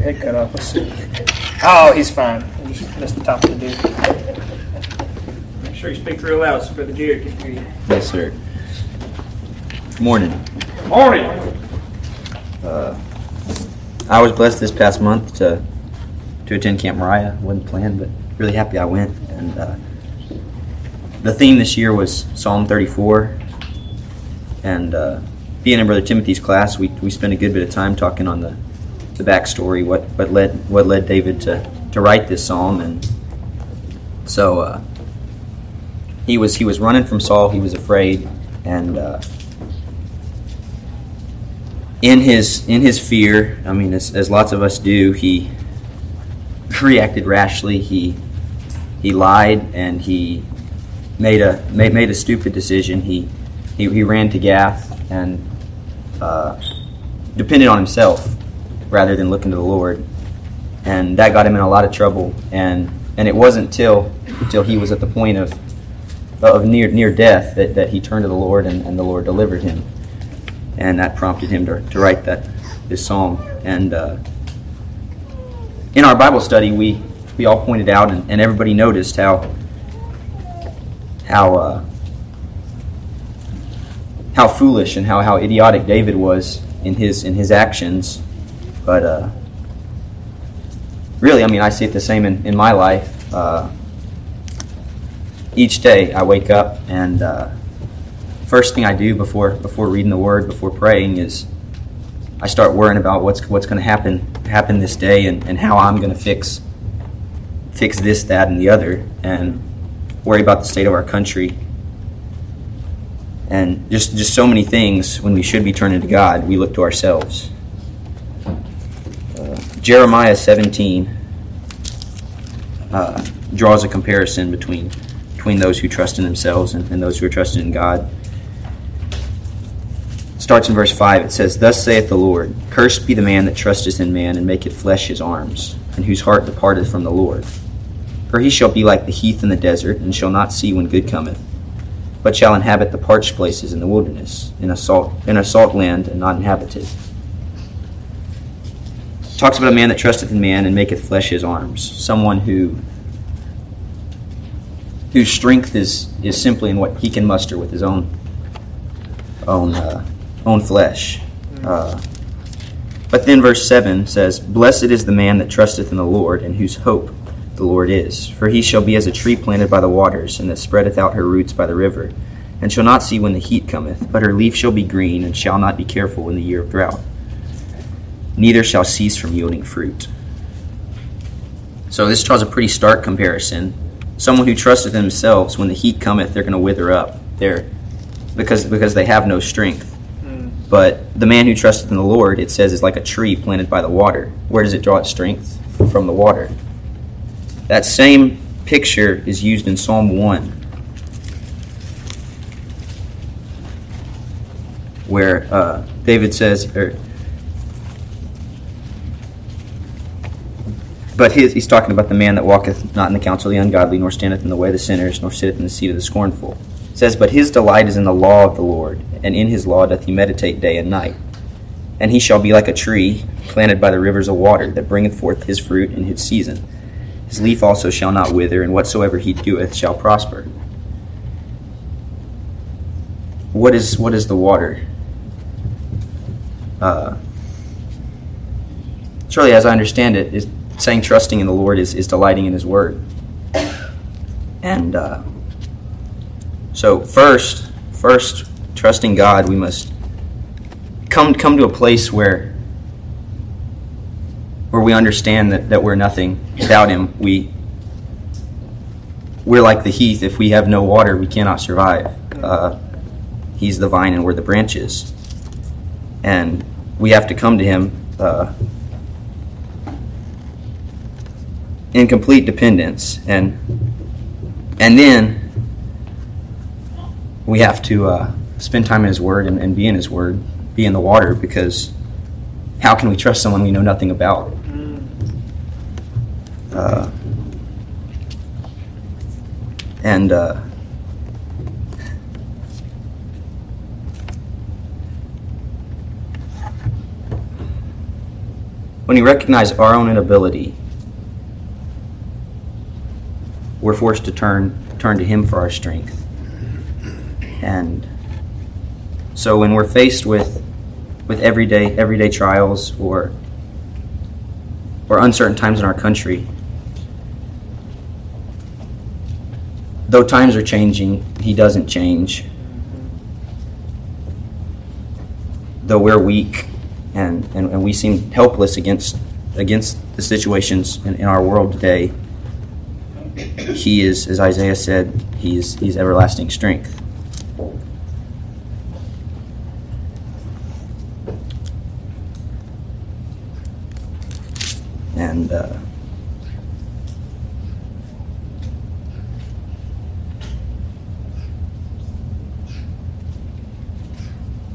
Your head cut off. Let's see. Oh, he's fine. We just missed the top of the dude. Make sure you speak real loud so Brother Jared can hear you. Yes, sir. Morning. Morning. Uh, I was blessed this past month to to attend Camp Moriah. wasn't planned, but really happy I went. And uh, the theme this year was Psalm 34. And uh, being in Brother Timothy's class, we, we spent a good bit of time talking on the the backstory, what what led what led David to, to write this psalm, and so uh, he was he was running from Saul. He was afraid, and uh, in his in his fear, I mean, as, as lots of us do, he reacted rashly. He he lied and he made a made, made a stupid decision. He he, he ran to Gath and uh, depended on himself rather than looking to the Lord, and that got him in a lot of trouble. And and it wasn't till till he was at the point of of near near death that, that he turned to the Lord and, and the Lord delivered him and that prompted him to, to write that this psalm. And uh, in our Bible study, we we all pointed out, and, and everybody noticed how how uh, how foolish and how, how idiotic David was in his in his actions. But uh, really, I mean, I see it the same in, in my life. Uh, each day, I wake up and uh, first thing I do before before reading the Word, before praying, is I start worrying about what's what's going to happen happen this day and, and how I'm going to fix fix this, that, and the other, and worry about the state of our country, and just just so many things. When we should be turning to God, we look to ourselves. Jeremiah 17 uh, draws a comparison between between those who trust in themselves and, and those who are trusting in God starts in verse 5. It says, Thus saith the Lord, Cursed be the man that trusteth in man, and maketh flesh his arms, and whose heart departeth from the Lord. For he shall be like the heath in the desert, and shall not see when good cometh, but shall inhabit the parched places in the wilderness, in a salt, in a salt land, and not inhabited. Talks about a man that trusteth in man, and maketh flesh his arms. Someone who whose strength is, is simply in what he can muster with his own own uh, own flesh. Uh, but then verse 7 says, Blessed is the man that trusteth in the Lord, and whose hope the Lord is. For he shall be as a tree planted by the waters, and that spreadeth out her roots by the river, and shall not see when the heat cometh, but her leaf shall be green, and shall not be careful in the year of drought. Neither shall cease from yielding fruit. So this draws a pretty stark comparison. Someone who trusteth in themselves, when the heat cometh, they're going to wither up. They're because because they have no strength. But the man who trusteth in the Lord, it says, is like a tree planted by the water. Where does it draw its strength? From the water. That same picture is used in Psalm 1, where uh, David says, or, but his, he's talking about the man that walketh not in the counsel of the ungodly, nor standeth in the way of the sinners, nor sitteth in the seat of the scornful says, But his delight is in the law of the Lord, and in his law doth he meditate day and night. And he shall be like a tree planted by the rivers of water, that bringeth forth his fruit in his season. His leaf also shall not wither, and whatsoever he doeth shall prosper. What is what is the water? Uh, surely, as I understand it, is saying trusting in the Lord is, is delighting in His Word. And uh, so first, first, trusting God, we must come come to a place where where we understand that, that we're nothing without Him. We we're like the heath. If we have no water, we cannot survive. Uh, he's the vine, and we're the branches, and we have to come to Him uh, in complete dependence, and and then we have to uh, spend time in His Word and, and, be in His Word, be in the water, because how can we trust someone we know nothing about? Uh, and uh, when we recognize our own inability, we're forced to turn turn to Him for our strength. And so when we're faced with with everyday everyday trials or or uncertain times in our country, though times are changing, He doesn't change. Though we're weak and, and, and we seem helpless against against the situations in, in our world today, He is, as Isaiah said, He is He's everlasting strength. And uh,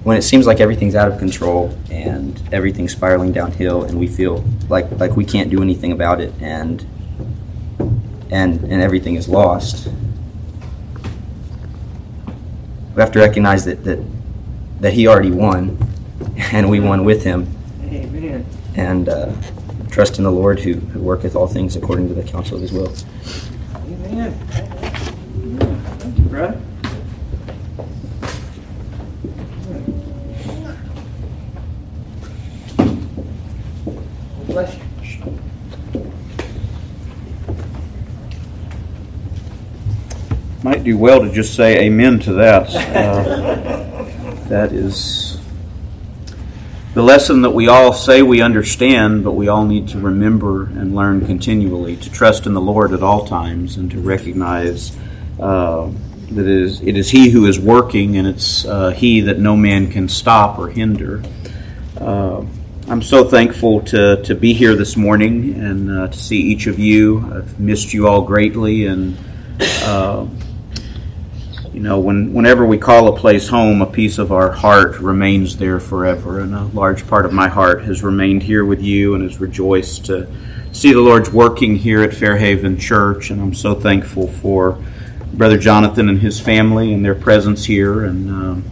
when it seems like everything's out of control and everything's spiraling downhill and we feel like like we can't do anything about it and and and everything is lost we have to recognize that that that he already won and we won with him Amen. and uh, trust in the lord who, who worketh all things according to the counsel of his will Amen. Thank you, brother. Bless you. Might do well to just say amen to that. Uh, that is the lesson that we all say we understand, but we all need to remember and learn continually to trust in the Lord at all times and to recognize uh, that it is, it is He who is working and it's uh, He that no man can stop or hinder. Uh, I'm so thankful to, to be here this morning and uh, to see each of you. I've missed you all greatly and uh, you know, when, whenever we call a place home, a piece of our heart remains there forever. And a large part of my heart has remained here with you and has rejoiced to see the Lord's working here at Fairhaven Church. And I'm so thankful for Brother Jonathan and his family and their presence here. And um,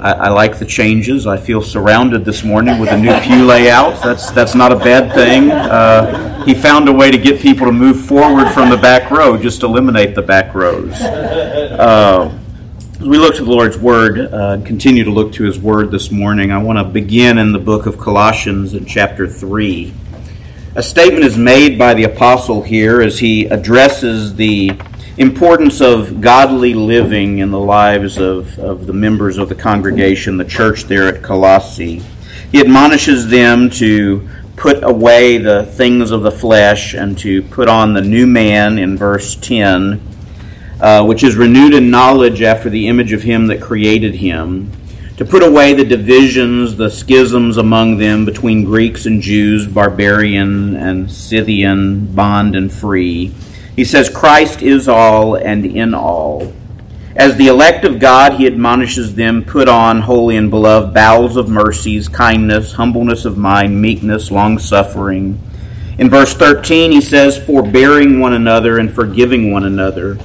I, I, I like the changes. I feel surrounded this morning with a new pew layout. That's, that's not a bad thing. Uh, he found a way to get people to move forward from the back row, just eliminate the back rows. Uh, we look to the Lord's Word uh, and continue to look to His Word this morning, I want to begin in the book of Colossians in chapter 3. A statement is made by the apostle here as he addresses the importance of godly living in the lives of, of the members of the congregation, the church there at Colossae. He admonishes them to put away the things of the flesh and to put on the new man in verse 10, uh, which is renewed in knowledge after the image of him that created him, to put away the divisions, the schisms among them between Greeks and Jews, barbarian and Scythian, bond and free. He says, Christ is all and in all. As the elect of God, he admonishes them put on, holy and beloved, bowels of mercies, kindness, humbleness of mind, meekness, long suffering. In verse 13, he says, forbearing one another and forgiving one another.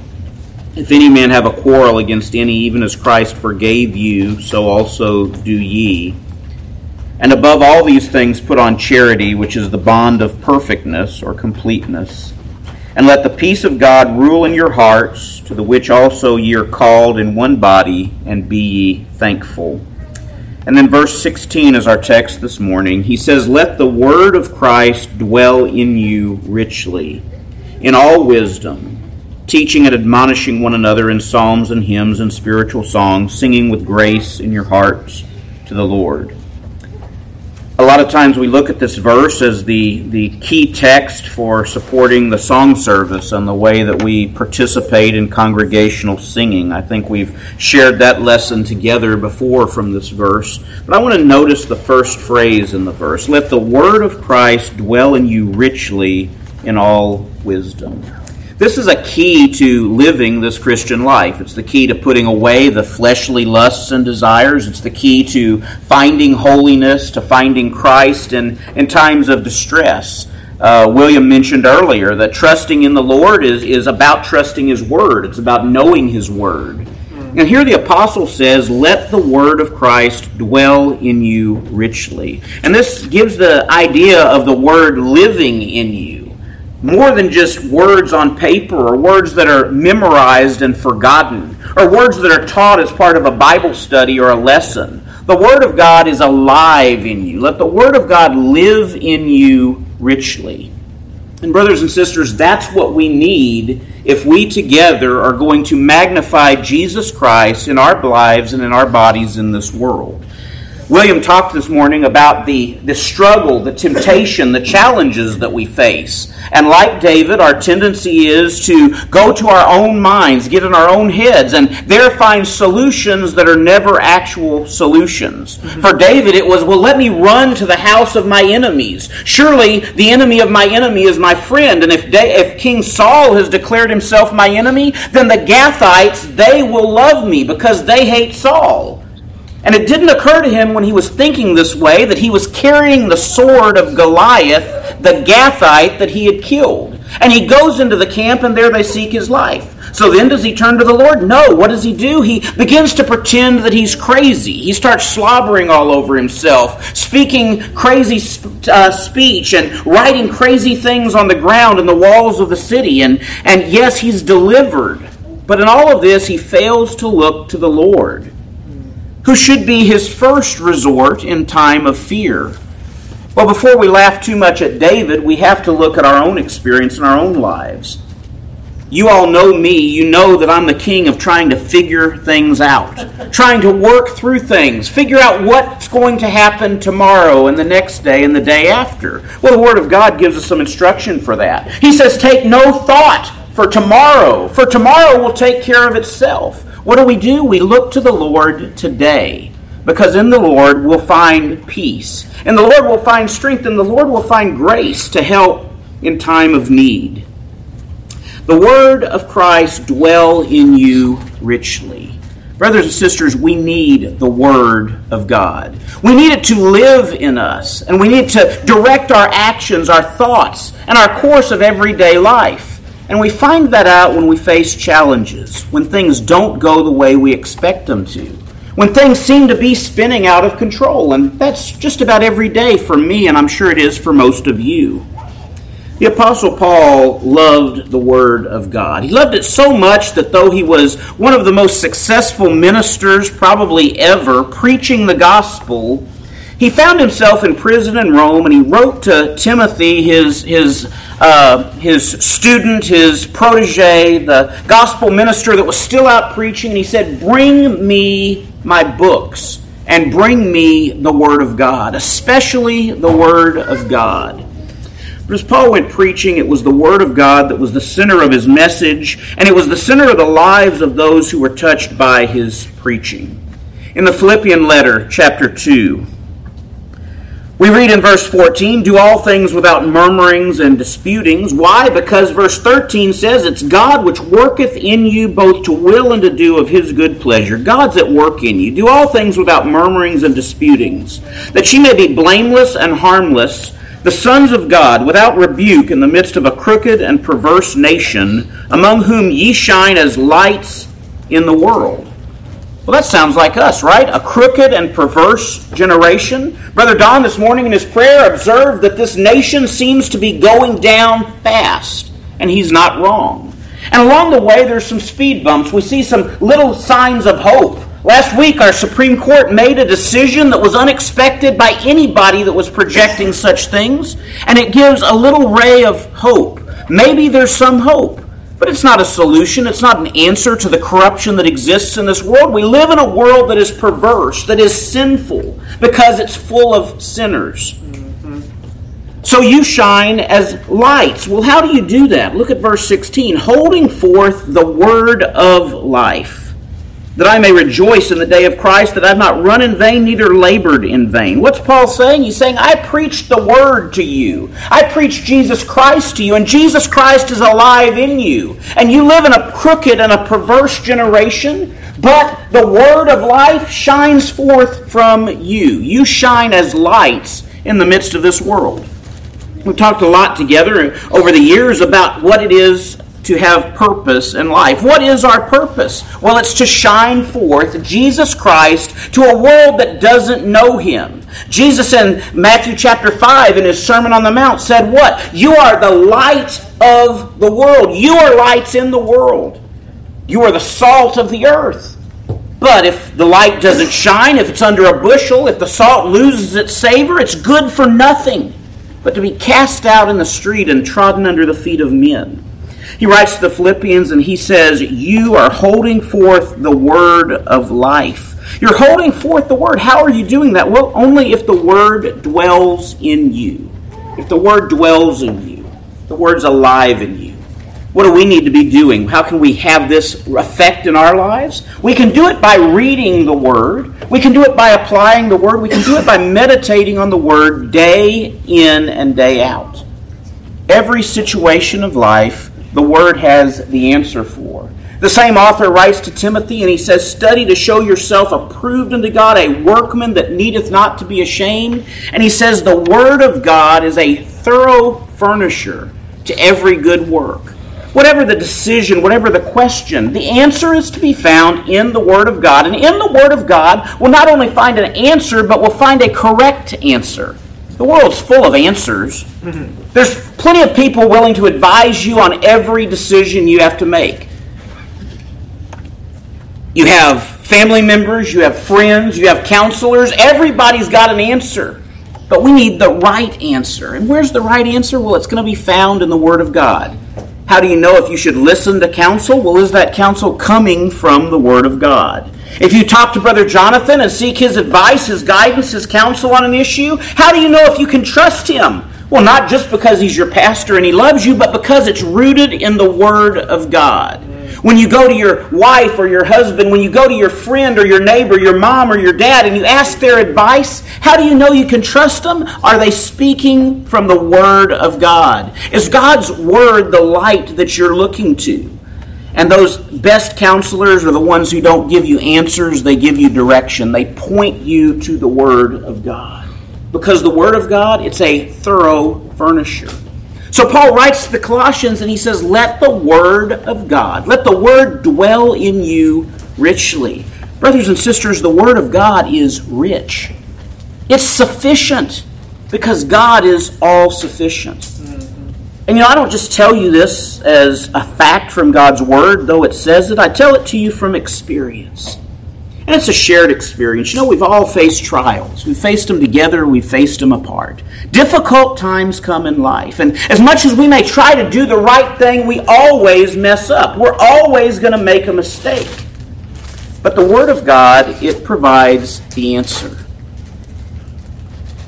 If any man have a quarrel against any, even as Christ forgave you, so also do ye. And above all these things, put on charity, which is the bond of perfectness or completeness. And let the peace of God rule in your hearts, to the which also ye are called in one body, and be ye thankful. And then verse 16 is our text this morning. He says, Let the word of Christ dwell in you richly, in all wisdom, teaching and admonishing one another in psalms and hymns and spiritual songs, singing with grace in your hearts to the Lord a lot of times we look at this verse as the, the key text for supporting the song service and the way that we participate in congregational singing. I think we've shared that lesson together before from this verse. But I want to notice the first phrase in the verse Let the word of Christ dwell in you richly in all wisdom. This is a key to living this Christian life. It's the key to putting away the fleshly lusts and desires. It's the key to finding holiness, to finding Christ in, in times of distress. Uh, William mentioned earlier that trusting in the Lord is, is about trusting His Word, it's about knowing His Word. And here the apostle says, Let the word of Christ dwell in you richly. And this gives the idea of the word living in you. More than just words on paper or words that are memorized and forgotten or words that are taught as part of a Bible study or a lesson. The Word of God is alive in you. Let the Word of God live in you richly. And, brothers and sisters, that's what we need if we together are going to magnify Jesus Christ in our lives and in our bodies in this world. William talked this morning about the, the struggle, the temptation, the challenges that we face. And like David, our tendency is to go to our own minds, get in our own heads, and there find solutions that are never actual solutions. Mm-hmm. For David, it was, well, let me run to the house of my enemies. Surely the enemy of my enemy is my friend. And if, De- if King Saul has declared himself my enemy, then the Gathites, they will love me because they hate Saul. And it didn't occur to him when he was thinking this way that he was carrying the sword of Goliath, the Gathite that he had killed. And he goes into the camp, and there they seek his life. So then, does he turn to the Lord? No. What does he do? He begins to pretend that he's crazy. He starts slobbering all over himself, speaking crazy uh, speech, and writing crazy things on the ground and the walls of the city. And, and yes, he's delivered. But in all of this, he fails to look to the Lord who should be his first resort in time of fear. Well, before we laugh too much at David, we have to look at our own experience in our own lives. You all know me. You know that I'm the king of trying to figure things out, trying to work through things, figure out what's going to happen tomorrow and the next day and the day after. Well, the Word of God gives us some instruction for that. He says, Take no thought for tomorrow, for tomorrow will take care of itself. What do we do? We look to the Lord today because in the Lord we'll find peace. And the Lord will find strength, and the Lord will find grace to help in time of need. The word of Christ dwell in you richly. Brothers and sisters, we need the Word of God. We need it to live in us, and we need to direct our actions, our thoughts, and our course of everyday life. And we find that out when we face challenges, when things don't go the way we expect them to, when things seem to be spinning out of control. And that's just about every day for me, and I'm sure it is for most of you. The Apostle Paul loved the Word of God. He loved it so much that though he was one of the most successful ministers probably ever preaching the gospel, he found himself in prison in Rome and he wrote to Timothy, his, his, uh, his student, his protege, the gospel minister that was still out preaching, and he said, Bring me my books and bring me the Word of God, especially the Word of God. But as Paul went preaching, it was the Word of God that was the center of his message, and it was the center of the lives of those who were touched by his preaching. In the Philippian letter, chapter 2, we read in verse 14, do all things without murmurings and disputings. Why? Because verse 13 says, It's God which worketh in you both to will and to do of his good pleasure. God's at work in you. Do all things without murmurings and disputings, that ye may be blameless and harmless, the sons of God, without rebuke in the midst of a crooked and perverse nation, among whom ye shine as lights in the world well, that sounds like us, right? A crooked and perverse generation. Brother Don this morning in his prayer observed that this nation seems to be going down fast, and he's not wrong. And along the way, there's some speed bumps. We see some little signs of hope. Last week, our Supreme Court made a decision that was unexpected by anybody that was projecting such things, and it gives a little ray of hope. Maybe there's some hope. But it's not a solution, it's not an answer to the corruption that exists in this world. We live in a world that is perverse, that is sinful, because it's full of sinners. Mm-hmm. So you shine as lights. Well, how do you do that? Look at verse 16 holding forth the word of life that I may rejoice in the day of Christ, that I have not run in vain, neither labored in vain. What's Paul saying? He's saying, I preached the word to you. I preached Jesus Christ to you, and Jesus Christ is alive in you. And you live in a crooked and a perverse generation, but the word of life shines forth from you. You shine as lights in the midst of this world. We've talked a lot together over the years about what it is to have purpose in life. What is our purpose? Well, it's to shine forth Jesus Christ to a world that doesn't know him. Jesus in Matthew chapter 5 in his Sermon on the Mount said, What? You are the light of the world. You are lights in the world. You are the salt of the earth. But if the light doesn't shine, if it's under a bushel, if the salt loses its savor, it's good for nothing but to be cast out in the street and trodden under the feet of men. He writes to the Philippians and he says, You are holding forth the word of life. You're holding forth the word. How are you doing that? Well, only if the word dwells in you. If the word dwells in you, the word's alive in you. What do we need to be doing? How can we have this effect in our lives? We can do it by reading the Word. We can do it by applying the Word. We can do it by meditating on the Word day in and day out. Every situation of life, the Word has the answer for. The same author writes to Timothy and he says, Study to show yourself approved unto God, a workman that needeth not to be ashamed. And he says, The Word of God is a thorough furnisher to every good work. Whatever the decision, whatever the question, the answer is to be found in the Word of God. And in the Word of God, we'll not only find an answer, but we'll find a correct answer. The world's full of answers. Mm-hmm. There's plenty of people willing to advise you on every decision you have to make. You have family members, you have friends, you have counselors. Everybody's got an answer. But we need the right answer. And where's the right answer? Well, it's going to be found in the Word of God. How do you know if you should listen to counsel? Well, is that counsel coming from the Word of God? If you talk to Brother Jonathan and seek his advice, his guidance, his counsel on an issue, how do you know if you can trust him? Well, not just because he's your pastor and he loves you, but because it's rooted in the Word of God. When you go to your wife or your husband, when you go to your friend or your neighbor, your mom or your dad, and you ask their advice, how do you know you can trust them? Are they speaking from the Word of God? Is God's Word the light that you're looking to? And those best counselors are the ones who don't give you answers, they give you direction. They point you to the Word of God. Because the Word of God, it's a thorough furnisher. So Paul writes to the Colossians and he says, Let the word of God, let the word dwell in you richly. Brothers and sisters, the word of God is rich. It's sufficient because God is all sufficient. Hmm. And you know, I don't just tell you this as a fact from God's word, though it says it. I tell it to you from experience. And it's a shared experience. You know, we've all faced trials. We've faced them together, we've faced them apart. Difficult times come in life. And as much as we may try to do the right thing, we always mess up. We're always going to make a mistake. But the Word of God, it provides the answer.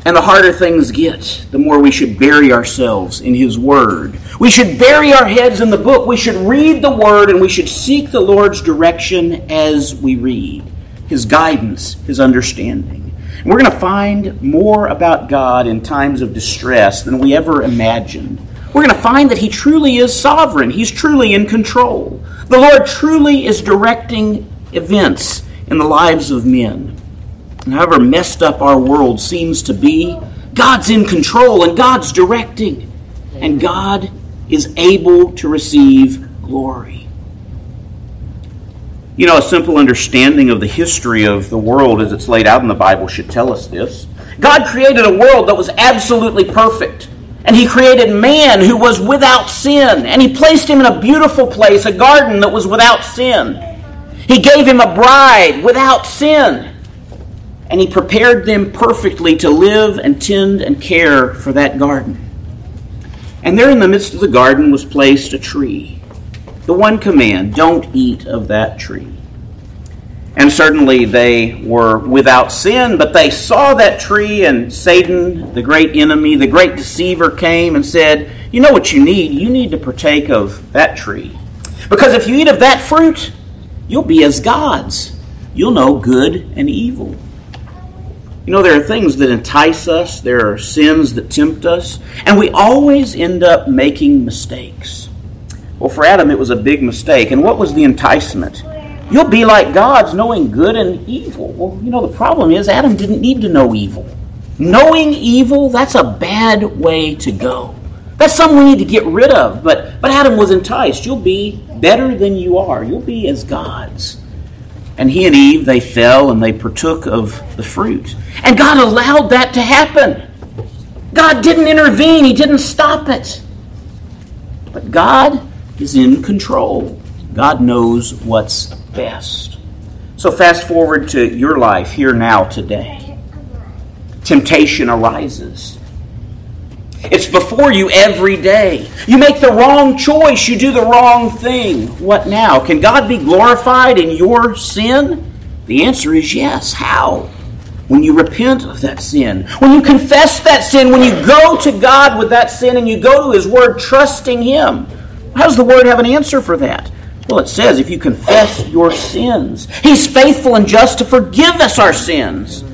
And the harder things get, the more we should bury ourselves in His Word. We should bury our heads in the book. We should read the Word and we should seek the Lord's direction as we read, His guidance, His understanding. And we're going to find more about God in times of distress than we ever imagined. We're going to find that He truly is sovereign, He's truly in control. The Lord truly is directing events in the lives of men. However messed up our world seems to be, God's in control and God's directing. And God is able to receive glory. You know, a simple understanding of the history of the world as it's laid out in the Bible should tell us this. God created a world that was absolutely perfect. And He created man who was without sin. And He placed him in a beautiful place, a garden that was without sin. He gave him a bride without sin and he prepared them perfectly to live and tend and care for that garden. And there in the midst of the garden was placed a tree. The one command don't eat of that tree. And certainly they were without sin, but they saw that tree, and Satan, the great enemy, the great deceiver, came and said, You know what you need? You need to partake of that tree. Because if you eat of that fruit, you'll be as gods. You'll know good and evil. You know, there are things that entice us, there are sins that tempt us, and we always end up making mistakes. Well, for Adam, it was a big mistake. And what was the enticement? You'll be like gods, knowing good and evil. Well, you know, the problem is Adam didn't need to know evil. Knowing evil, that's a bad way to go. That's something we need to get rid of. But, but Adam was enticed. You'll be better than you are, you'll be as gods. And he and Eve, they fell and they partook of the fruit. And God allowed that to happen. God didn't intervene, He didn't stop it. But God is in control. God knows what's best. So, fast forward to your life here now today. Temptation arises. It's before you every day. You make the wrong choice, you do the wrong thing. What now? Can God be glorified in your sin? The answer is yes. How? When you repent of that sin, when you confess that sin, when you go to God with that sin and you go to His Word trusting Him. How does the Word have an answer for that? Well, it says if you confess your sins, He's faithful and just to forgive us our sins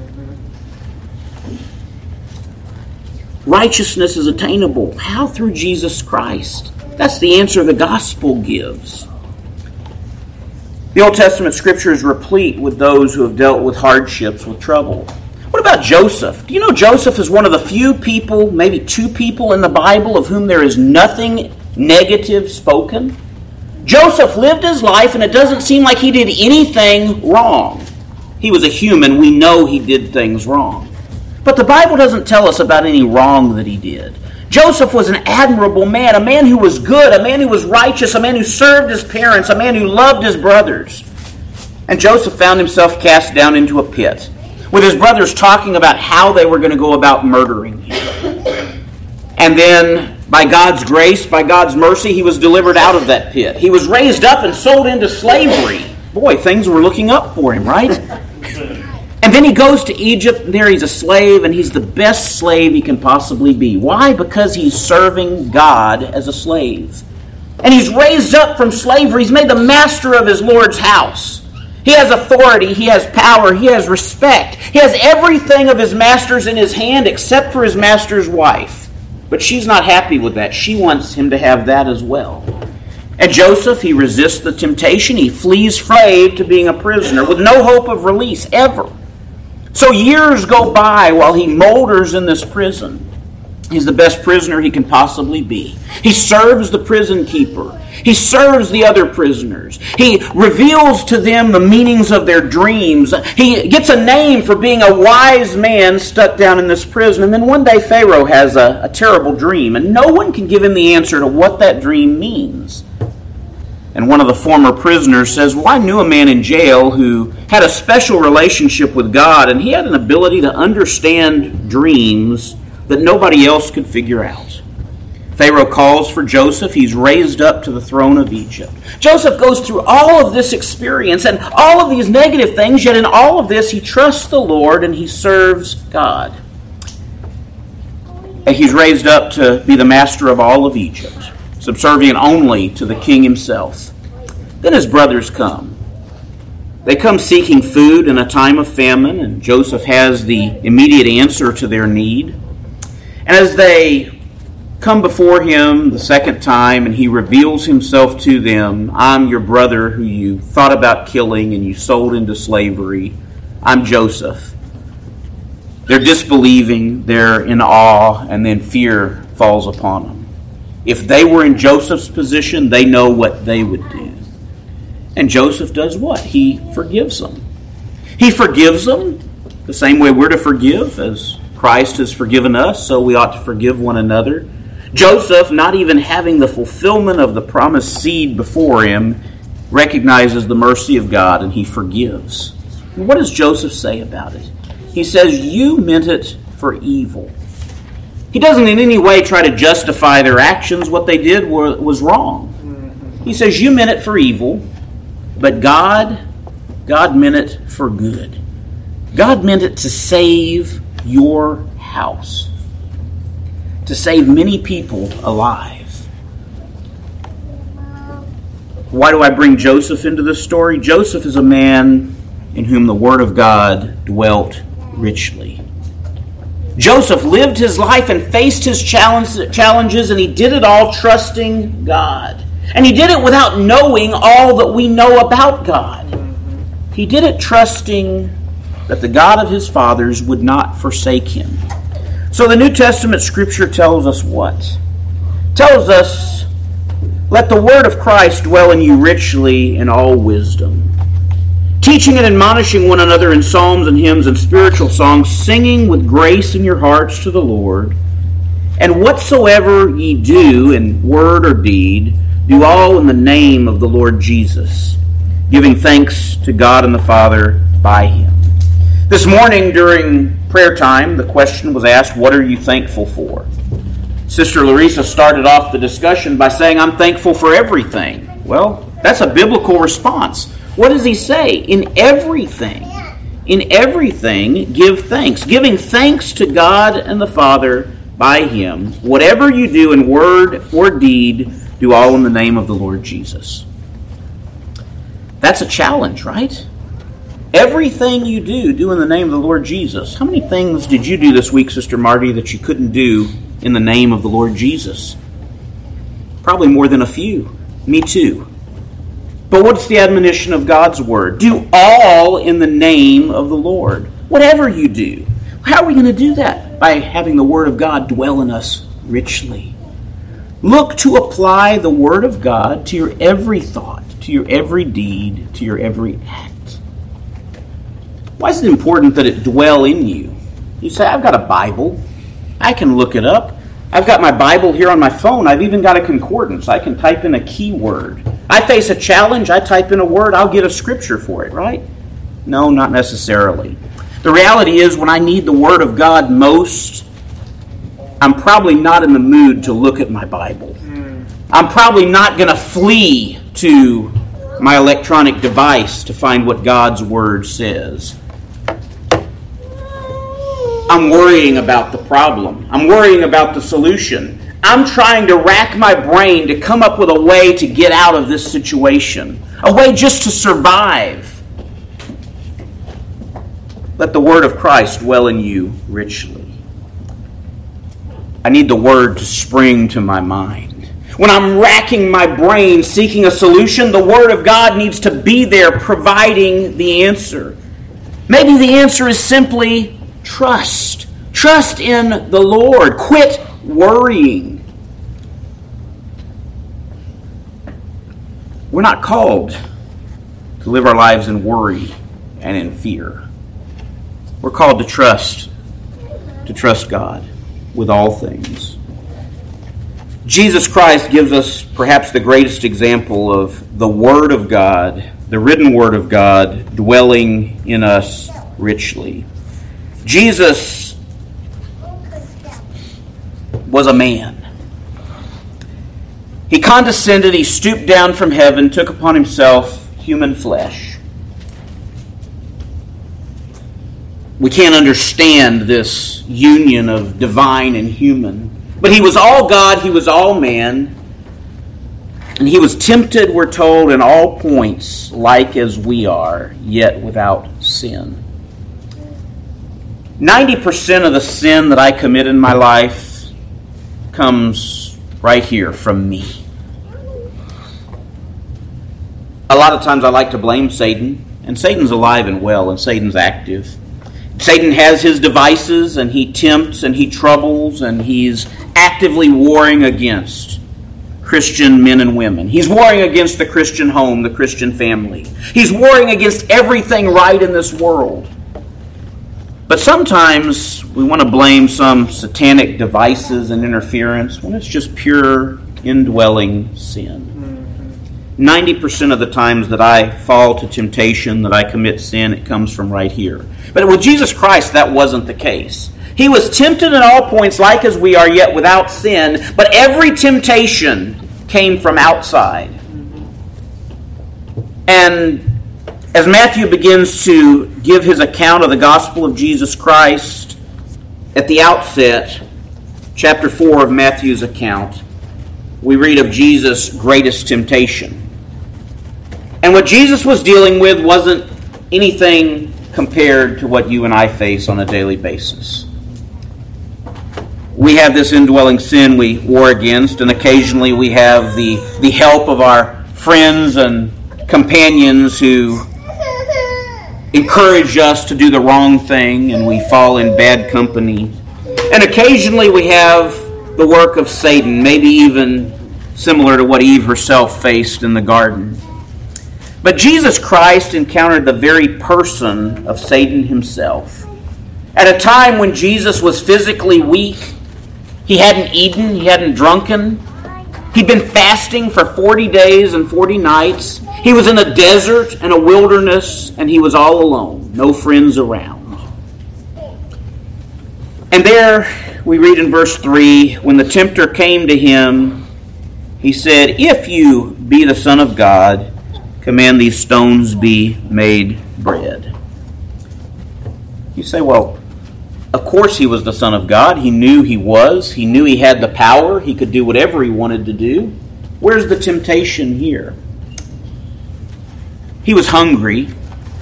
Righteousness is attainable. How? Through Jesus Christ. That's the answer the gospel gives. The Old Testament scripture is replete with those who have dealt with hardships, with trouble. What about Joseph? Do you know Joseph is one of the few people, maybe two people in the Bible, of whom there is nothing negative spoken? Joseph lived his life, and it doesn't seem like he did anything wrong. He was a human. We know he did things wrong. But the Bible doesn't tell us about any wrong that he did. Joseph was an admirable man, a man who was good, a man who was righteous, a man who served his parents, a man who loved his brothers. And Joseph found himself cast down into a pit, with his brothers talking about how they were going to go about murdering him. And then, by God's grace, by God's mercy, he was delivered out of that pit. He was raised up and sold into slavery. Boy, things were looking up for him, right? And then he goes to Egypt, and there he's a slave, and he's the best slave he can possibly be. Why? Because he's serving God as a slave. And he's raised up from slavery. He's made the master of his Lord's house. He has authority, he has power, he has respect. He has everything of his master's in his hand except for his master's wife. But she's not happy with that. She wants him to have that as well. And Joseph, he resists the temptation. He flees slave to being a prisoner with no hope of release ever. So years go by while he molders in this prison. He's the best prisoner he can possibly be. He serves the prison keeper. He serves the other prisoners. He reveals to them the meanings of their dreams. He gets a name for being a wise man stuck down in this prison. And then one day Pharaoh has a, a terrible dream, and no one can give him the answer to what that dream means. And one of the former prisoners says, Well, I knew a man in jail who had a special relationship with God, and he had an ability to understand dreams that nobody else could figure out. Pharaoh calls for Joseph. He's raised up to the throne of Egypt. Joseph goes through all of this experience and all of these negative things, yet in all of this, he trusts the Lord and he serves God. And he's raised up to be the master of all of Egypt subservient only to the king himself. Then his brothers come. They come seeking food in a time of famine, and Joseph has the immediate answer to their need. And as they come before him the second time, and he reveals himself to them I'm your brother who you thought about killing and you sold into slavery. I'm Joseph. They're disbelieving, they're in awe, and then fear falls upon them. If they were in Joseph's position, they know what they would do. And Joseph does what? He forgives them. He forgives them the same way we're to forgive as Christ has forgiven us, so we ought to forgive one another. Joseph, not even having the fulfillment of the promised seed before him, recognizes the mercy of God and he forgives. What does Joseph say about it? He says, You meant it for evil, he doesn't in any way try to justify their actions. What they did was wrong. He says, You meant it for evil, but God, God meant it for good. God meant it to save your house, to save many people alive. Why do I bring Joseph into this story? Joseph is a man in whom the Word of God dwelt richly. Joseph lived his life and faced his challenges, and he did it all trusting God. And he did it without knowing all that we know about God. He did it trusting that the God of his fathers would not forsake him. So the New Testament scripture tells us what? tells us, Let the word of Christ dwell in you richly in all wisdom, teaching and admonishing one another in psalms and hymns and spiritual songs, singing with grace in your hearts to the Lord. And whatsoever ye do in word or deed, do all in the name of the Lord Jesus, giving thanks to God and the Father by him. This morning during prayer time, the question was asked, What are you thankful for? Sister Larissa started off the discussion by saying, I'm thankful for everything. Well, that's a biblical response. What does he say? In everything, in everything, give thanks. Giving thanks to God and the Father by Him. Whatever you do in word or deed, do all in the name of the Lord Jesus. That's a challenge, right? Everything you do, do in the name of the Lord Jesus. How many things did you do this week, Sister Marty, that you couldn't do in the name of the Lord Jesus? Probably more than a few. Me too. But what's the admonition of God's Word? Do all in the name of the Lord. Whatever you do. How are we going to do that? By having the Word of God dwell in us richly. Look to apply the Word of God to your every thought, to your every deed, to your every act. Why is it important that it dwell in you? You say, I've got a Bible. I can look it up. I've got my Bible here on my phone. I've even got a concordance. I can type in a keyword. I face a challenge. I type in a word. I'll get a scripture for it, right? No, not necessarily. The reality is, when I need the Word of God most, I'm probably not in the mood to look at my Bible. I'm probably not going to flee to my electronic device to find what God's Word says. I'm worrying about the problem. I'm worrying about the solution. I'm trying to rack my brain to come up with a way to get out of this situation, a way just to survive. Let the word of Christ dwell in you richly. I need the word to spring to my mind. When I'm racking my brain seeking a solution, the word of God needs to be there providing the answer. Maybe the answer is simply Trust. Trust in the Lord. Quit worrying. We're not called to live our lives in worry and in fear. We're called to trust, to trust God with all things. Jesus Christ gives us perhaps the greatest example of the Word of God, the written Word of God, dwelling in us richly. Jesus was a man. He condescended, he stooped down from heaven, took upon himself human flesh. We can't understand this union of divine and human. But he was all God, he was all man. And he was tempted, we're told, in all points, like as we are, yet without sin. 90% of the sin that I commit in my life comes right here from me. A lot of times I like to blame Satan, and Satan's alive and well, and Satan's active. Satan has his devices, and he tempts, and he troubles, and he's actively warring against Christian men and women. He's warring against the Christian home, the Christian family. He's warring against everything right in this world. But sometimes we want to blame some satanic devices and interference when it's just pure indwelling sin. Mm-hmm. 90% of the times that I fall to temptation, that I commit sin, it comes from right here. But with Jesus Christ, that wasn't the case. He was tempted in all points, like as we are, yet without sin, but every temptation came from outside. Mm-hmm. And as Matthew begins to give his account of the gospel of Jesus Christ, at the outset, chapter 4 of Matthew's account, we read of Jesus' greatest temptation. And what Jesus was dealing with wasn't anything compared to what you and I face on a daily basis. We have this indwelling sin we war against, and occasionally we have the, the help of our friends and companions who encourage us to do the wrong thing and we fall in bad company. And occasionally we have the work of Satan, maybe even similar to what Eve herself faced in the garden. But Jesus Christ encountered the very person of Satan himself. At a time when Jesus was physically weak, he hadn't eaten, he hadn't drunken, he'd been fasting for 40 days and 40 nights. He was in a desert and a wilderness, and he was all alone, no friends around. And there we read in verse 3 when the tempter came to him, he said, If you be the Son of God, command these stones be made bread. You say, well, of course he was the Son of God. He knew he was. He knew he had the power. He could do whatever he wanted to do. Where's the temptation here? He was hungry.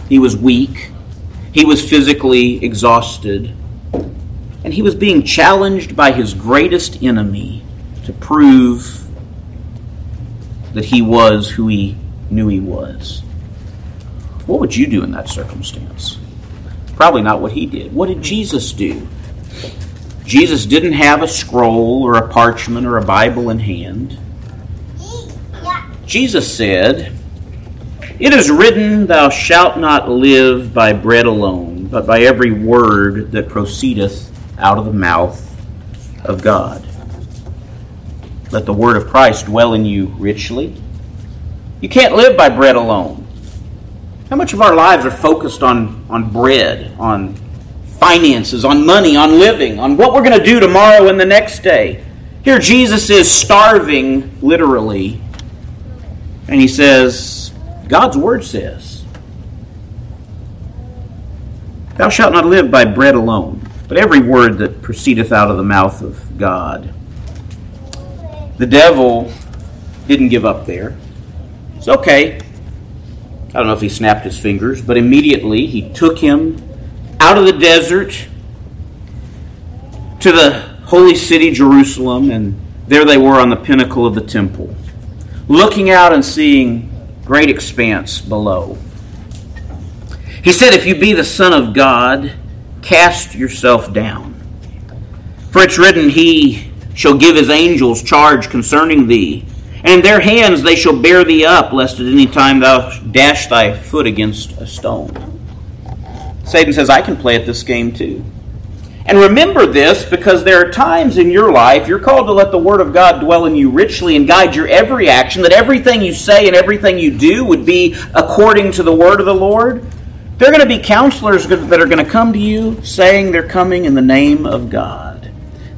He was weak. He was physically exhausted. And he was being challenged by his greatest enemy to prove that he was who he knew he was. What would you do in that circumstance? Probably not what he did. What did Jesus do? Jesus didn't have a scroll or a parchment or a Bible in hand. Jesus said, It is written, Thou shalt not live by bread alone, but by every word that proceedeth out of the mouth of God. Let the word of Christ dwell in you richly you can't live by bread alone. How much of our lives are focused on, on bread, on finances, on money, on living, on what we're going to do tomorrow and the next day? Here, Jesus is starving, literally, and he says, God's word says, Thou shalt not live by bread alone, but every word that proceedeth out of the mouth of God. The devil didn't give up there. It's okay. I don't know if he snapped his fingers, but immediately he took him out of the desert to the holy city, Jerusalem, and there they were on the pinnacle of the temple, looking out and seeing great expanse below. He said, If you be the Son of God, cast yourself down. For it's written, He shall give his angels charge concerning thee and their hands they shall bear thee up, lest at any time thou dash thy foot against a stone. Satan says, I can play at this game too. And remember this because there are times in your life you're called to let the Word of God dwell in you richly and guide your every action, that everything you say and everything you do would be according to the Word of the Lord. There are going to be counselors that are going to come to you saying they're coming in the name of God.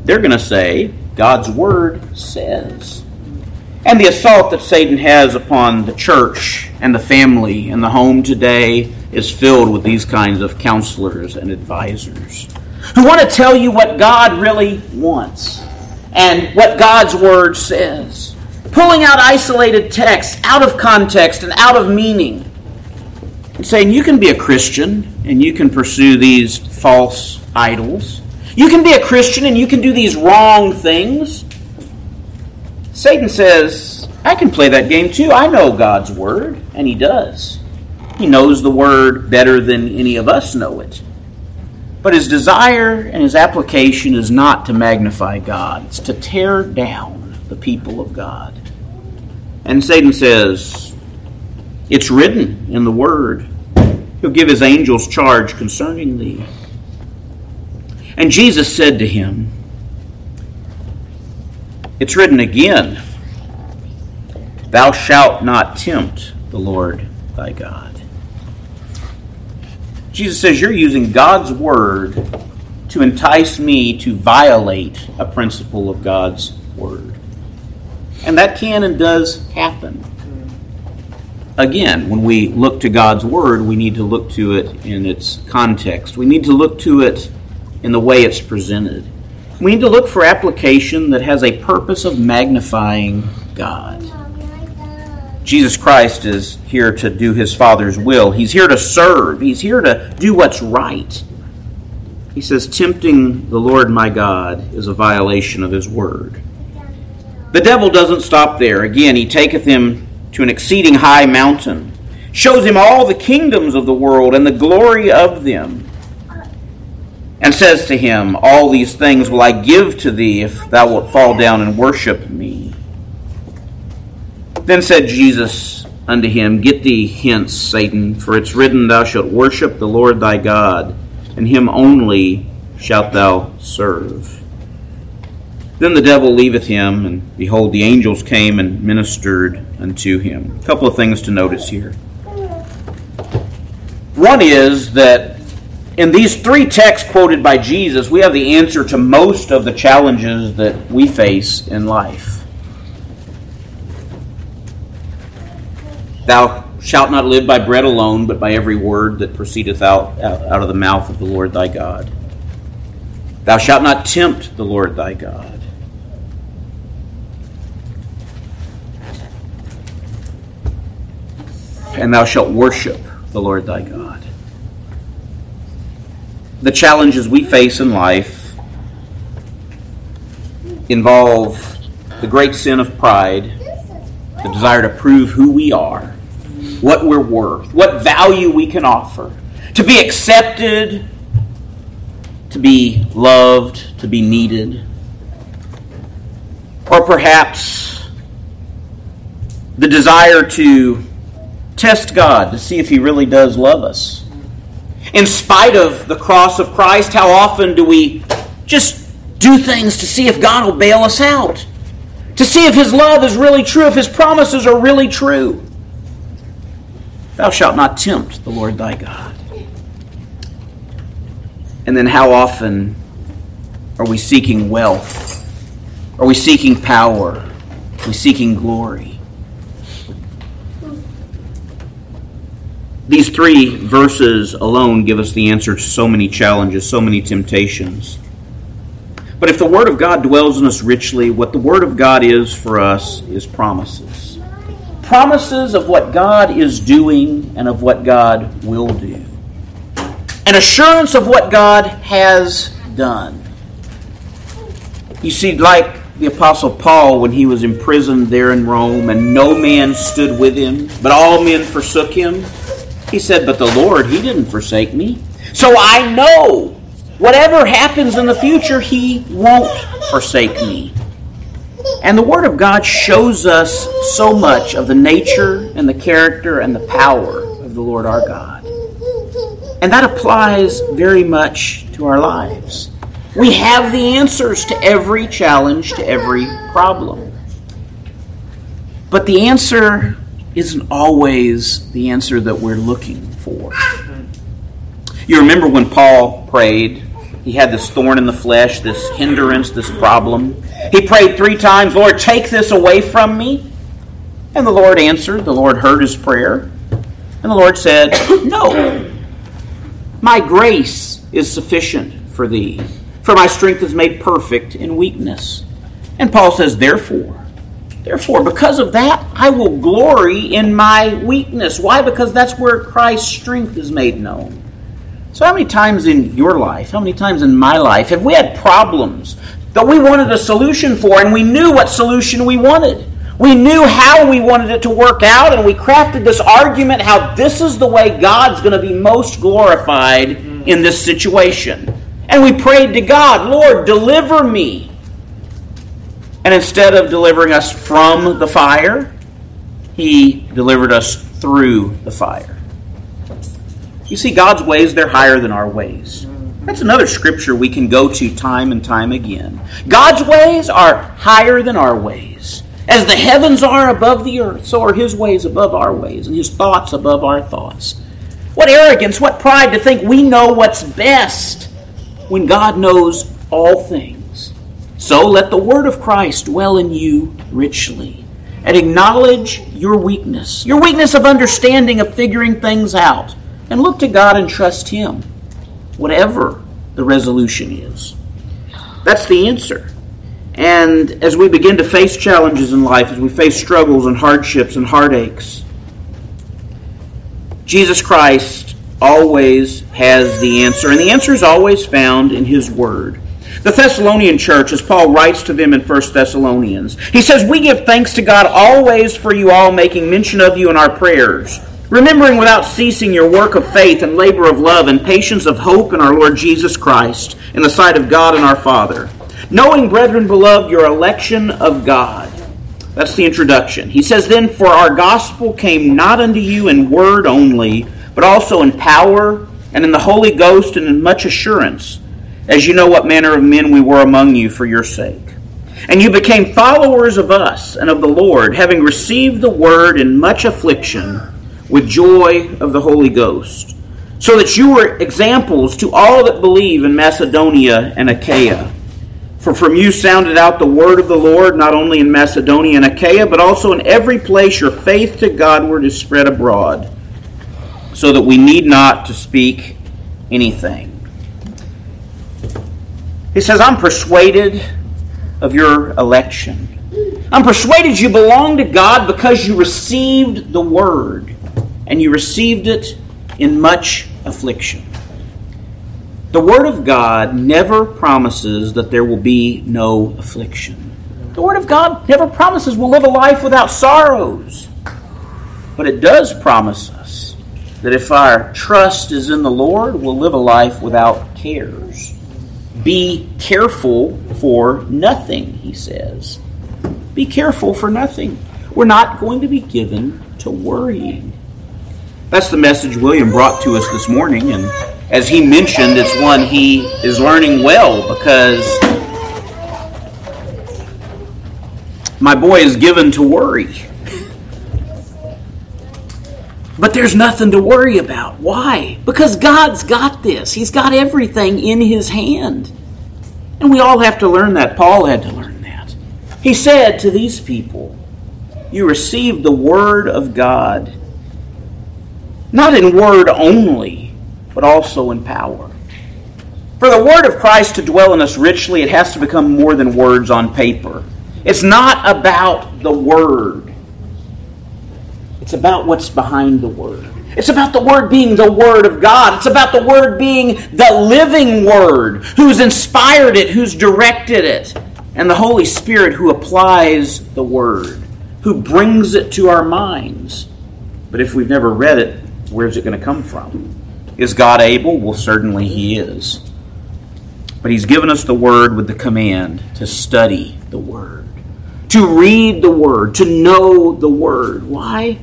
They're going to say, God's Word says and the assault that Satan has upon the church and the family and the home today is filled with these kinds of counselors and advisors who want to tell you what God really wants and what God's Word says, pulling out isolated texts out of context and out of meaning, and saying you can be a Christian and you can pursue these false idols. You can be a Christian and you can do these wrong things Satan says, I can play that game too. I know God's Word, and he does. He knows the Word better than any of us know it. But his desire and his application is not to magnify God, it's to tear down the people of God. And Satan says, It's written in the Word. He'll give his angels charge concerning thee. And Jesus said to him, it's written again, Thou shalt not tempt the Lord thy God. Jesus says, You're using God's word to entice me to violate a principle of God's word. And that can and does happen. Again, when we look to God's word, we need to look to it in its context. We need to look to it in the way it's presented. We need to look for application that has a purpose of magnifying God. Jesus Christ is here to do his Father's will. He's here to serve. He's here to do what's right. He says, Tempting the Lord my God is a violation of his word. The devil doesn't stop there. Again, he taketh him to an exceeding high mountain, shows him all the kingdoms of the world and the glory of them and says to him, All these things will I give to thee if thou wilt fall down and worship me. Then said Jesus unto him, Get thee hence, Satan, for it's written, Thou shalt worship the Lord thy God, and him only shalt thou serve. Then the devil leaveth him, and behold, the angels came and ministered unto him. A couple of things to notice here. One is that in these three texts quoted by Jesus, we have the answer to most of the challenges that we face in life. Thou shalt not live by bread alone, but by every word that proceedeth out, out of the mouth of the Lord thy God. Thou shalt not tempt the Lord thy God. And thou shalt worship the Lord thy God the challenges we face in life involve the great sin of pride, the desire to prove who we are, what we're worth, what value we can offer, to be accepted, to be loved, to be needed, or perhaps the desire to test God to see if He really does love us in spite of the cross of Christ, how often do we just do things to see if God will bail us out? To see if His love is really true, if His promises are really true. Thou shalt not tempt the Lord thy God. And then how often are we seeking wealth? Are we seeking power? Are we seeking glory? These three verses alone give us the answer to so many challenges, so many temptations. But if the Word of God dwells in us richly, what the Word of God is for us is promises. Promises of what God is doing and of what God will do. An assurance of what God has done. You see, like the Apostle Paul when he was imprisoned there in Rome, and no man stood with him, but all men forsook him. He said, But the Lord, He didn't forsake me. So I know whatever happens in the future, He won't forsake me. And the Word of God shows us so much of the nature and the character and the power of the Lord our God. And that applies very much to our lives. We have the answers to every challenge, to every problem. But the answer isn't always the answer that we're looking for. You remember when Paul prayed, he had this thorn in the flesh, this hindrance, this problem. He prayed three times, Lord, take this away from me. And the Lord answered, the Lord heard his prayer. And the Lord said, No, my grace is sufficient for thee, for my strength is made perfect in weakness. And Paul says, Therefore, Therefore, because of that, I will glory in my weakness. Why? Because that's where Christ's strength is made known. So, how many times in your life, how many times in my life, have we had problems that we wanted a solution for and we knew what solution we wanted? We knew how we wanted it to work out, and we crafted this argument how this is the way God's going to be most glorified in this situation. And we prayed to God, Lord, deliver me. And instead of delivering us from the fire, he delivered us through the fire. You see, God's ways, they're higher than our ways. That's another scripture we can go to time and time again. God's ways are higher than our ways. As the heavens are above the earth, so are his ways above our ways, and his thoughts above our thoughts. What arrogance, what pride to think we know what's best when God knows all things. So let the word of Christ dwell in you richly and acknowledge your weakness, your weakness of understanding, of figuring things out, and look to God and trust Him, whatever the resolution is. That's the answer. And as we begin to face challenges in life, as we face struggles and hardships and heartaches, Jesus Christ always has the answer, and the answer is always found in His Word. The Thessalonian church, as Paul writes to them in 1 Thessalonians, he says, We give thanks to God always for you all, making mention of you in our prayers. remembering without ceasing your work of faith and labor of love and patience of hope in our Lord Jesus Christ in the sight of God and our Father. Knowing, brethren beloved, your election of God. That's the introduction. He says, Then, for our gospel came not unto you in word only, but also in power and in the Holy Ghost and in much assurance, as you know what manner of men we were among you for your sake. And you became followers of us and of the Lord, having received the word in much affliction with joy of the Holy Ghost, so that you were examples to all that believe in Macedonia and Achaia. For from you sounded out the word of the Lord, not only in Macedonia and Achaia, but also in every place your faith to Godward is spread abroad, so that we need not to speak anything. He says, I'm persuaded of your election. I'm persuaded you belong to God because you received the word, and you received it in much affliction. The Word of God never promises that there will be no affliction. The Word of God never promises we'll live a life without sorrows. But it does promise us that if our trust is in the Lord, we'll live a life without cares. Be careful for nothing, he says. Be careful for nothing. We're not going to be given to worrying. That's the message William brought to us this morning, and as he mentioned, it's one he is learning well because my boy is given to worry. But there's nothing to worry about. Why? Because God's got this. He's got everything in His hand. And we all have to learn that. Paul had to learn that. He said to these people, You received the Word of God, not in word only, but also in power. For the Word of Christ to dwell in us richly, it has to become more than words on paper. It's not about the Word, it's about what's behind the Word. It's about the Word being the Word of God. It's about the Word being the living Word, who's inspired it, who's directed it, and the Holy Spirit who applies the Word, who brings it to our minds. But if we've never read it, where's it going to come from? Is God able? Well, certainly He is. But He's given us the Word with the command to study the Word, to read the Word, to know the Word. Why?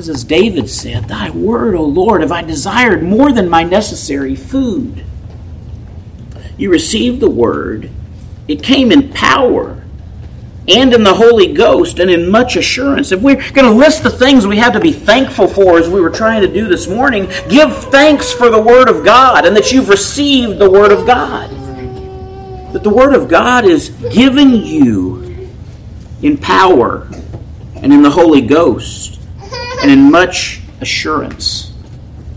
Because as David said, Thy Word, O Lord, have I desired more than my necessary food. You received the Word, it came in power and in the Holy Ghost and in much assurance. If we're going to list the things we have to be thankful for as we were trying to do this morning, give thanks for the Word of God and that you've received the Word of God. That the Word of God is given you in power and in the Holy Ghost and in much assurance.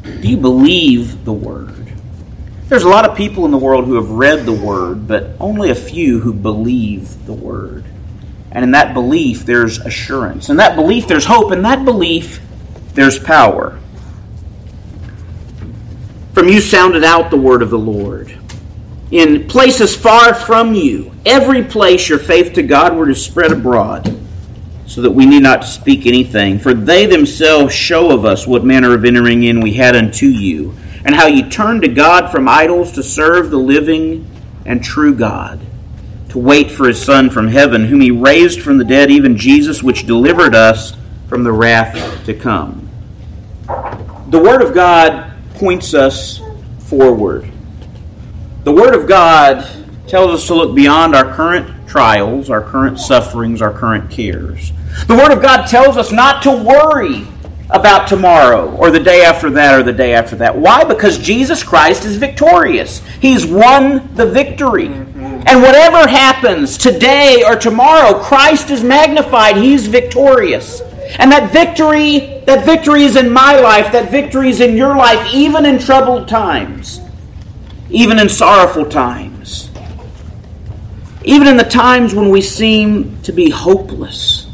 Do you believe the Word? There's a lot of people in the world who have read the Word, but only a few who believe the Word. And in that belief, there's assurance. In that belief, there's hope. In that belief, there's power. From you sounded out the word of the Lord. In places far from you, every place your faith to Godward is spread abroad, so that we need not speak anything. For they themselves show of us what manner of entering in we had unto you, and how ye turned to God from idols to serve the living and true God to wait for his Son from heaven, whom he raised from the dead, even Jesus, which delivered us from the wrath to come. The Word of God points us forward. The Word of God tells us to look beyond our current trials, our current sufferings, our current cares. The Word of God tells us not to worry about tomorrow or the day after that or the day after that. Why? Because Jesus Christ is victorious. He's won the victory. Mm-hmm. And whatever happens today or tomorrow, Christ is magnified. He's victorious. And that victory, that victory is in my life, that victory is in your life, even in troubled times, even in sorrowful times, even in the times when we seem to be hopeless.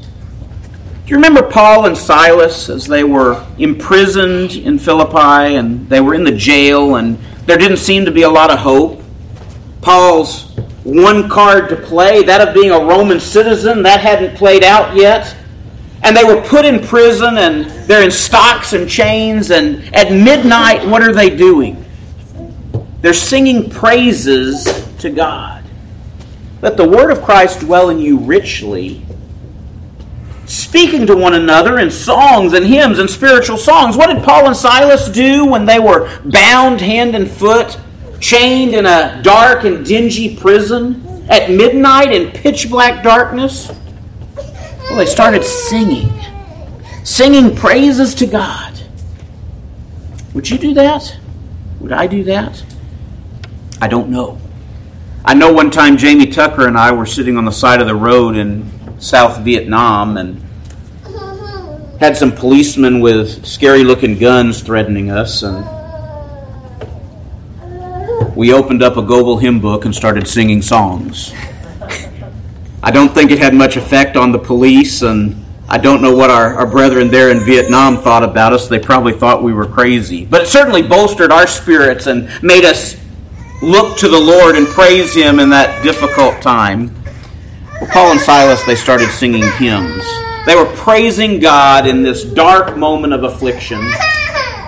Do you remember Paul and Silas as they were imprisoned in Philippi and they were in the jail and there didn't seem to be a lot of hope? Paul's one card to play, that of being a Roman citizen, that hadn't played out yet. and they were put in prison and they're in stocks and chains. And at midnight, what are they doing? They're singing praises to God. Let the word of Christ dwell in you richly, speaking to one another in songs and hymns and spiritual songs. What did Paul and Silas do when they were bound hand and foot, chained in a dark and dingy prison at midnight in pitch black darkness? Well, they started singing, singing praises to God. Would you do that? Would I do that? I don't know. I know one time Jamie Tucker and I were sitting on the side of the road in South Vietnam and had some policemen with scary looking guns threatening us and we opened up a Goebel hymn book and started singing songs. I don't think it had much effect on the police, and I don't know what our, our brethren there in Vietnam thought about us. They probably thought we were crazy. But it certainly bolstered our spirits and made us look to the Lord and praise Him in that difficult time. Well, Paul and Silas, they started singing hymns. They were praising God in this dark moment of affliction.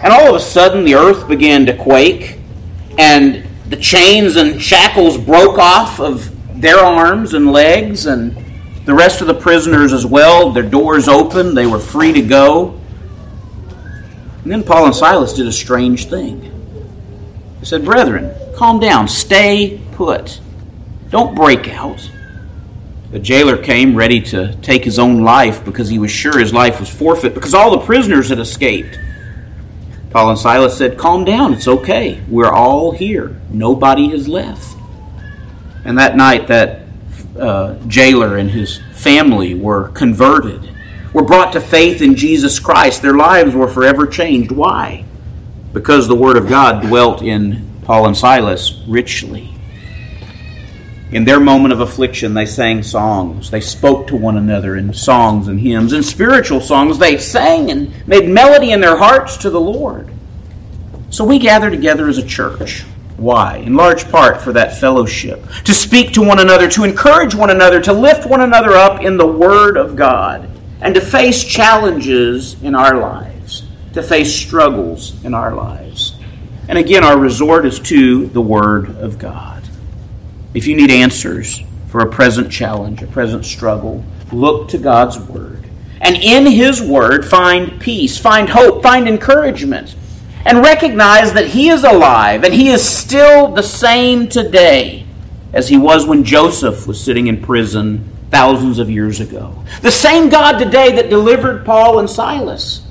And all of a sudden, the earth began to quake, and the chains and shackles broke off of their arms and legs, and the rest of the prisoners as well. Their doors opened, they were free to go. And then Paul and Silas did a strange thing. They said, Brethren, calm down, stay put, don't break out. The jailer came ready to take his own life because he was sure his life was forfeit because all the prisoners had escaped. Paul and Silas said, Calm down, it's okay. We're all here. Nobody has left. And that night, that uh, jailer and his family were converted, were brought to faith in Jesus Christ. Their lives were forever changed. Why? Because the Word of God dwelt in Paul and Silas richly. In their moment of affliction, they sang songs. They spoke to one another in songs and hymns. and spiritual songs, they sang and made melody in their hearts to the Lord. So we gather together as a church. Why? In large part for that fellowship, to speak to one another, to encourage one another, to lift one another up in the Word of God, and to face challenges in our lives, to face struggles in our lives. And again, our resort is to the Word of God. If you need answers for a present challenge, a present struggle, look to God's Word. And in His Word, find peace, find hope, find encouragement and recognize that He is alive and He is still the same today as He was when Joseph was sitting in prison thousands of years ago. The same God today that delivered Paul and Silas.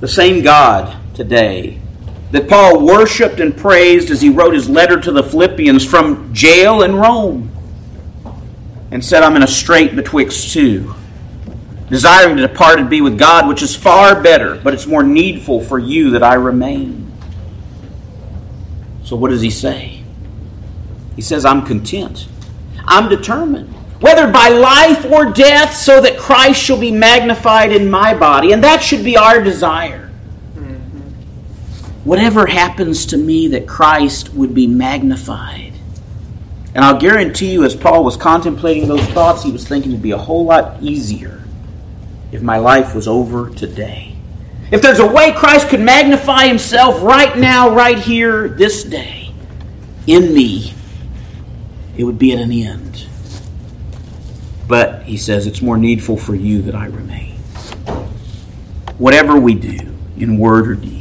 The same God today that Paul worshiped and praised as he wrote his letter to the Philippians from jail in Rome and said, I'm in a strait betwixt two desiring to depart and be with God, which is far better, but it's more needful for you that I remain. So, what does he say? He says, I'm content. I'm determined, whether by life or death, so that Christ shall be magnified in my body. And that should be our desire. Whatever happens to me, that Christ would be magnified. And I'll guarantee you, as Paul was contemplating those thoughts, he was thinking it'd be a whole lot easier if my life was over today. If there's a way Christ could magnify himself right now, right here, this day, in me, it would be at an end. But, he says, it's more needful for you that I remain. Whatever we do, in word or deed,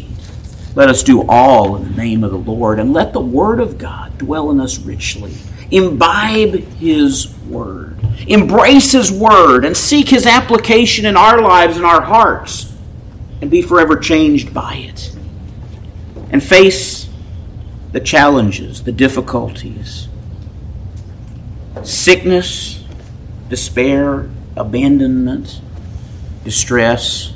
let us do all in the name of the Lord, and let the Word of God dwell in us richly. Imbibe His Word embrace His Word and seek His application in our lives and our hearts and be forever changed by it. And face the challenges, the difficulties, sickness, despair, abandonment, distress,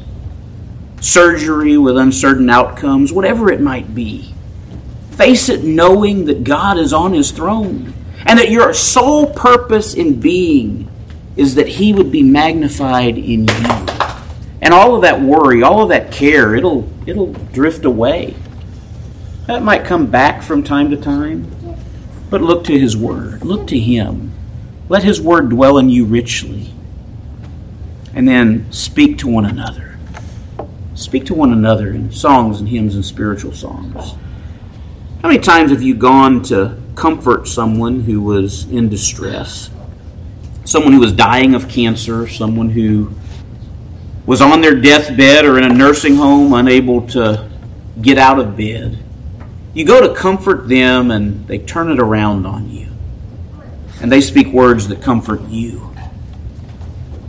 surgery with uncertain outcomes, whatever it might be. Face it knowing that God is on His throne and that your sole purpose in being is that He would be magnified in you. And all of that worry, all of that care, it'll, it'll drift away. That might come back from time to time, but look to His Word. Look to Him. Let His Word dwell in you richly. And then speak to one another. Speak to one another in songs and hymns and spiritual songs. How many times have you gone to comfort someone who was in distress? Someone who was dying of cancer, someone who was on their deathbed or in a nursing home, unable to get out of bed. You go to comfort them and they turn it around on you. And they speak words that comfort you.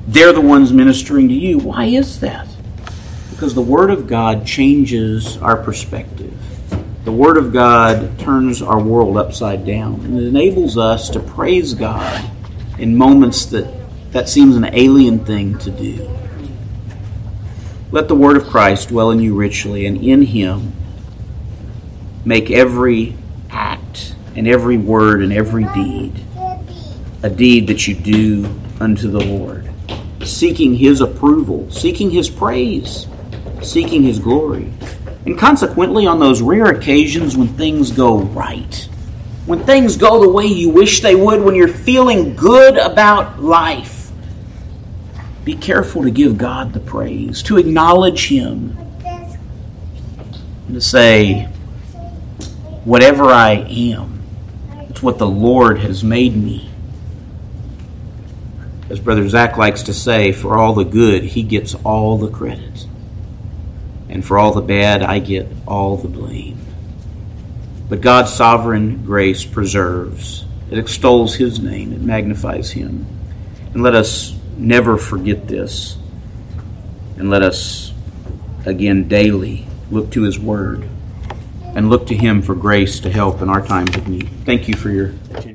They're the ones ministering to you. Why is that? Because the Word of God changes our perspective. The Word of God turns our world upside down and it enables us to praise God in moments that that seems an alien thing to do. Let the Word of Christ dwell in you richly, and in Him make every act and every word and every deed a deed that you do unto the Lord, seeking His approval, seeking His praise, seeking His glory. And consequently, on those rare occasions when things go right, when things go the way you wish they would, when you're feeling good about life, be careful to give God the praise, to acknowledge Him, and to say, whatever I am, it's what the Lord has made me. As Brother Zach likes to say, for all the good, he gets all the credit. And for all the bad, I get all the blame. But God's sovereign grace preserves, it extols his name, it magnifies him. And let us never forget this. And let us, again, daily look to his word and look to him for grace to help in our times of need. Thank you for your attention.